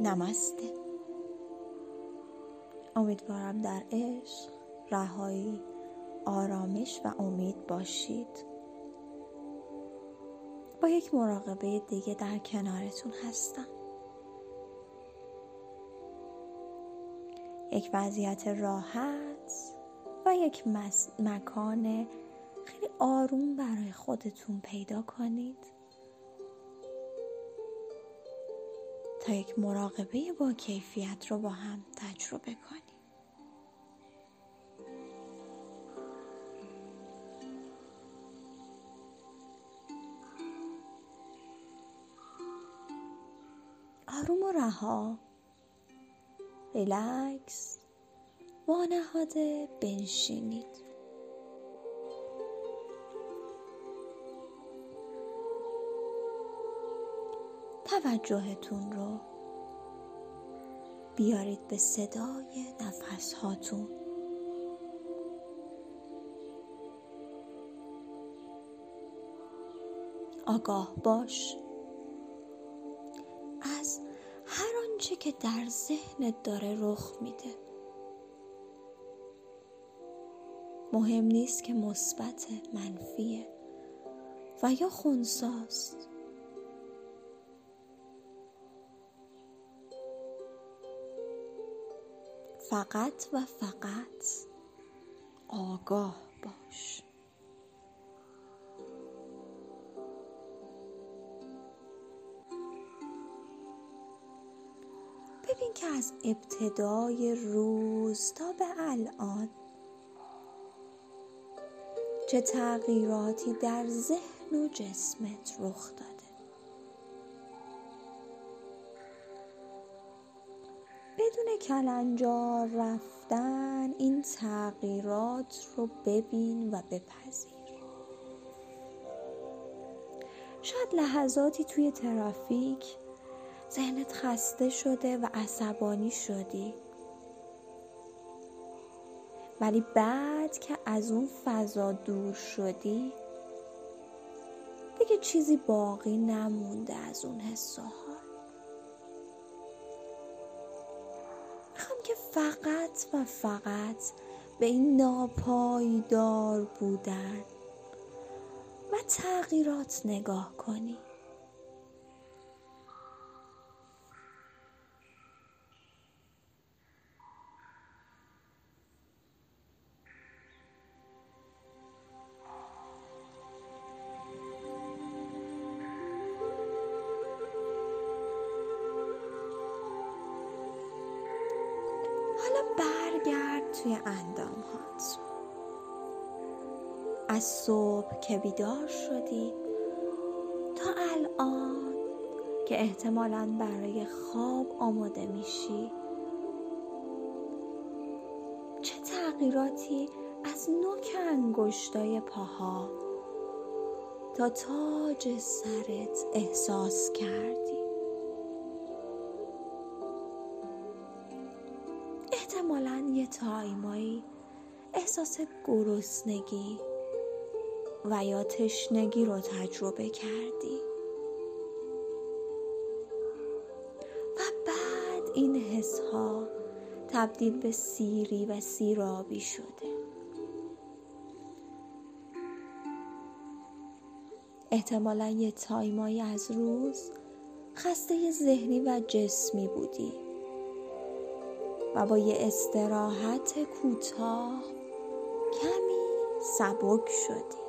نمسته. امیدوارم در عشق رهایی آرامش و امید باشید. با یک مراقبه دیگه در کنارتون هستم. یک وضعیت راحت و یک مکان خیلی آروم برای خودتون پیدا کنید. یک مراقبه با کیفیت رو با هم تجربه کنیم. آروم و رها. ریلکس وانهاده بنشینید. توجهتون رو بیارید به صدای نفس هاتون آگاه باش. از هر آنچه که در ذهنت داره رخ میده. مهم نیست که مثبت منفیه و یا خونساست. فقط و فقط آگاه باش. ببین که از ابتدای روز تا به الان چه تغییراتی در ذهن و جسمت رخ داده. بدون کلنجار رفتن این تغییرات رو ببین و بپذیر. شاید لحظاتی توی ترافیک ذهنت خسته شده و عصبانی شدی. ولی بعد که از اون فضا دور شدی دیگه چیزی باقی نمونده از اون حس فقط و فقط به این ناپایدار بودن و تغییرات نگاه کنی. توی اندام هات. از صبح که بیدار شدی تا الان که احتمالا برای خواب آماده میشی. چه تغییراتی از نوک انگشتای پاها تا تاج سرت احساس کردی. احتمالا یه تایمایی احساس گرسنگی و یا تشنگی رو تجربه کردی. و بعد این حس ها تبدیل به سیری و سیرابی شده. احتمالا یه تایمایی از روز خسته ذهنی و جسمی بودی. و با یه استراحت کوتاه کمی سبک شدی.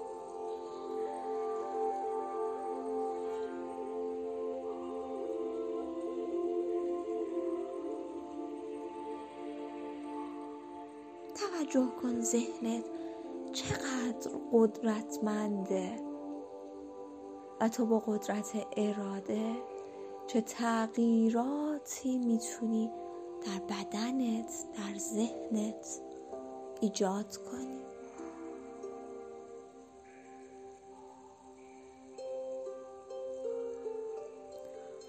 توجه کن ذهنت چقدر قدرتمنده. و تو با قدرت اراده چه تغییراتی می‌تونی در بدنت در ذهنت ایجاد کنی.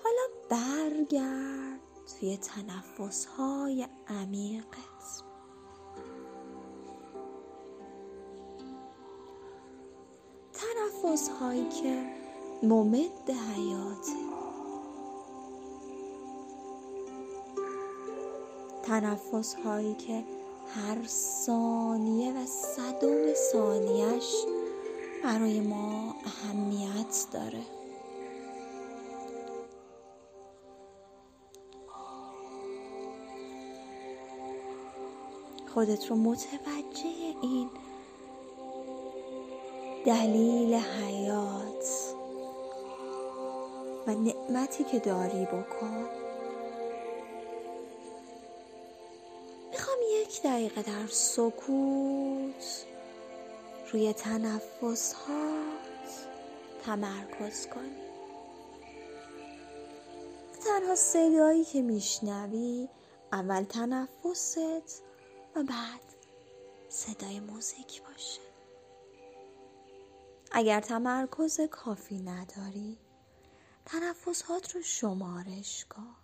حالا برگرد توی تنفس های عمیقت تنفس هایی که ممد حیاته. تنفس هایی که هر ثانیه و صدم ثانیهش برای ما اهمیت داره. خودت رو متوجه این دلیل حیات و نعمتی که داری بکن. یک دقیقه در سکوت روی تنفس هات تمرکز کنی. تنها صدایی که میشنوی اول تنفست و بعد صدای موزیک باشه. اگر تمرکز کافی نداری تنفسات رو شمارش کن.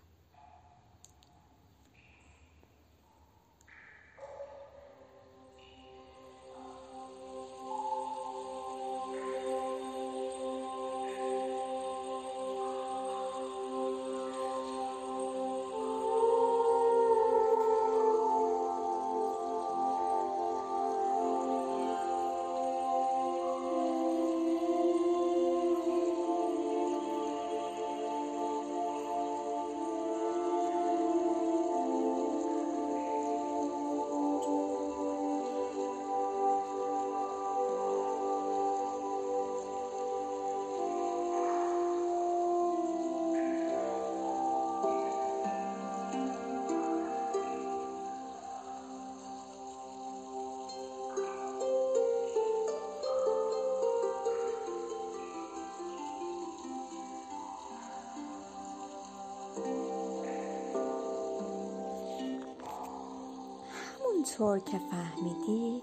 همونطور که فهمیدی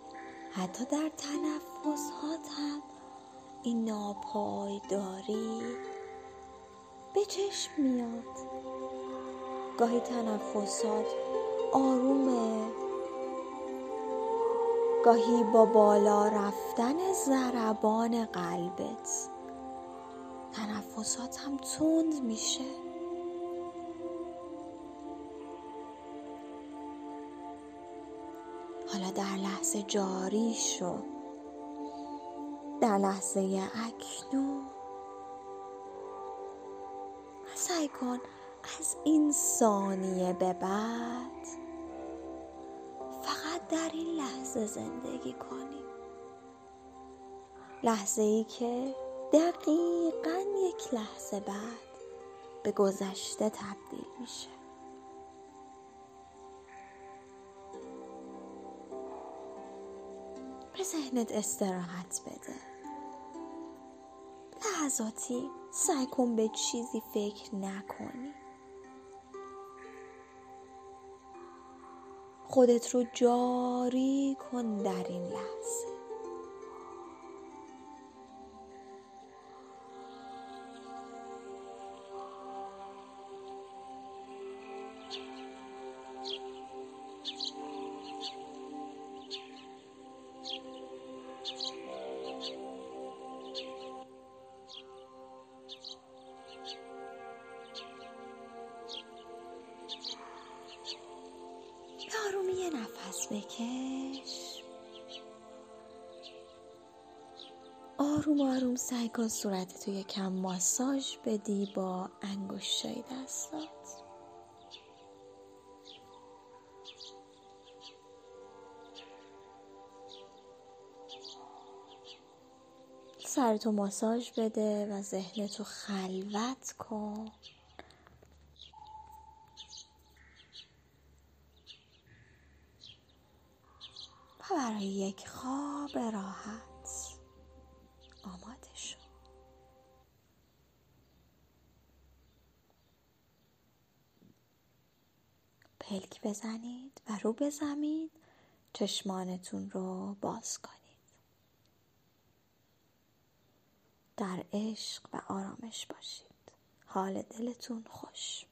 حتی در تنفسات هم این ناپایداری به چشم میاد. گاهی تنفسات آرومه. گاهی با بالا رفتن ضربان قلبت تنفسات هم تند میشه. حالا در لحظه جاری شو. در لحظه اکنون. سعی کن از این ثانیه به بعد فقط در این لحظه زندگی کنی. لحظه ای که دقیقا یک لحظه بعد به گذشته تبدیل میشه. ذهنت استراحت بده. لحظاتی سعی کن به چیزی فکر نکنی. خودت رو جاری کن در این لحظه. بکش آروم آروم سعی کن صورت تو یکم ماساژ بدی با انگشتای دستات. سرتو ماساژ بده و ذهنتو خلوت کن و برای یک خواب راحت. آماده شو. پلک بزنید و رو بزنید چشمانتون رو باز کنید. در عشق و آرامش باشید. حال دلتون خوش.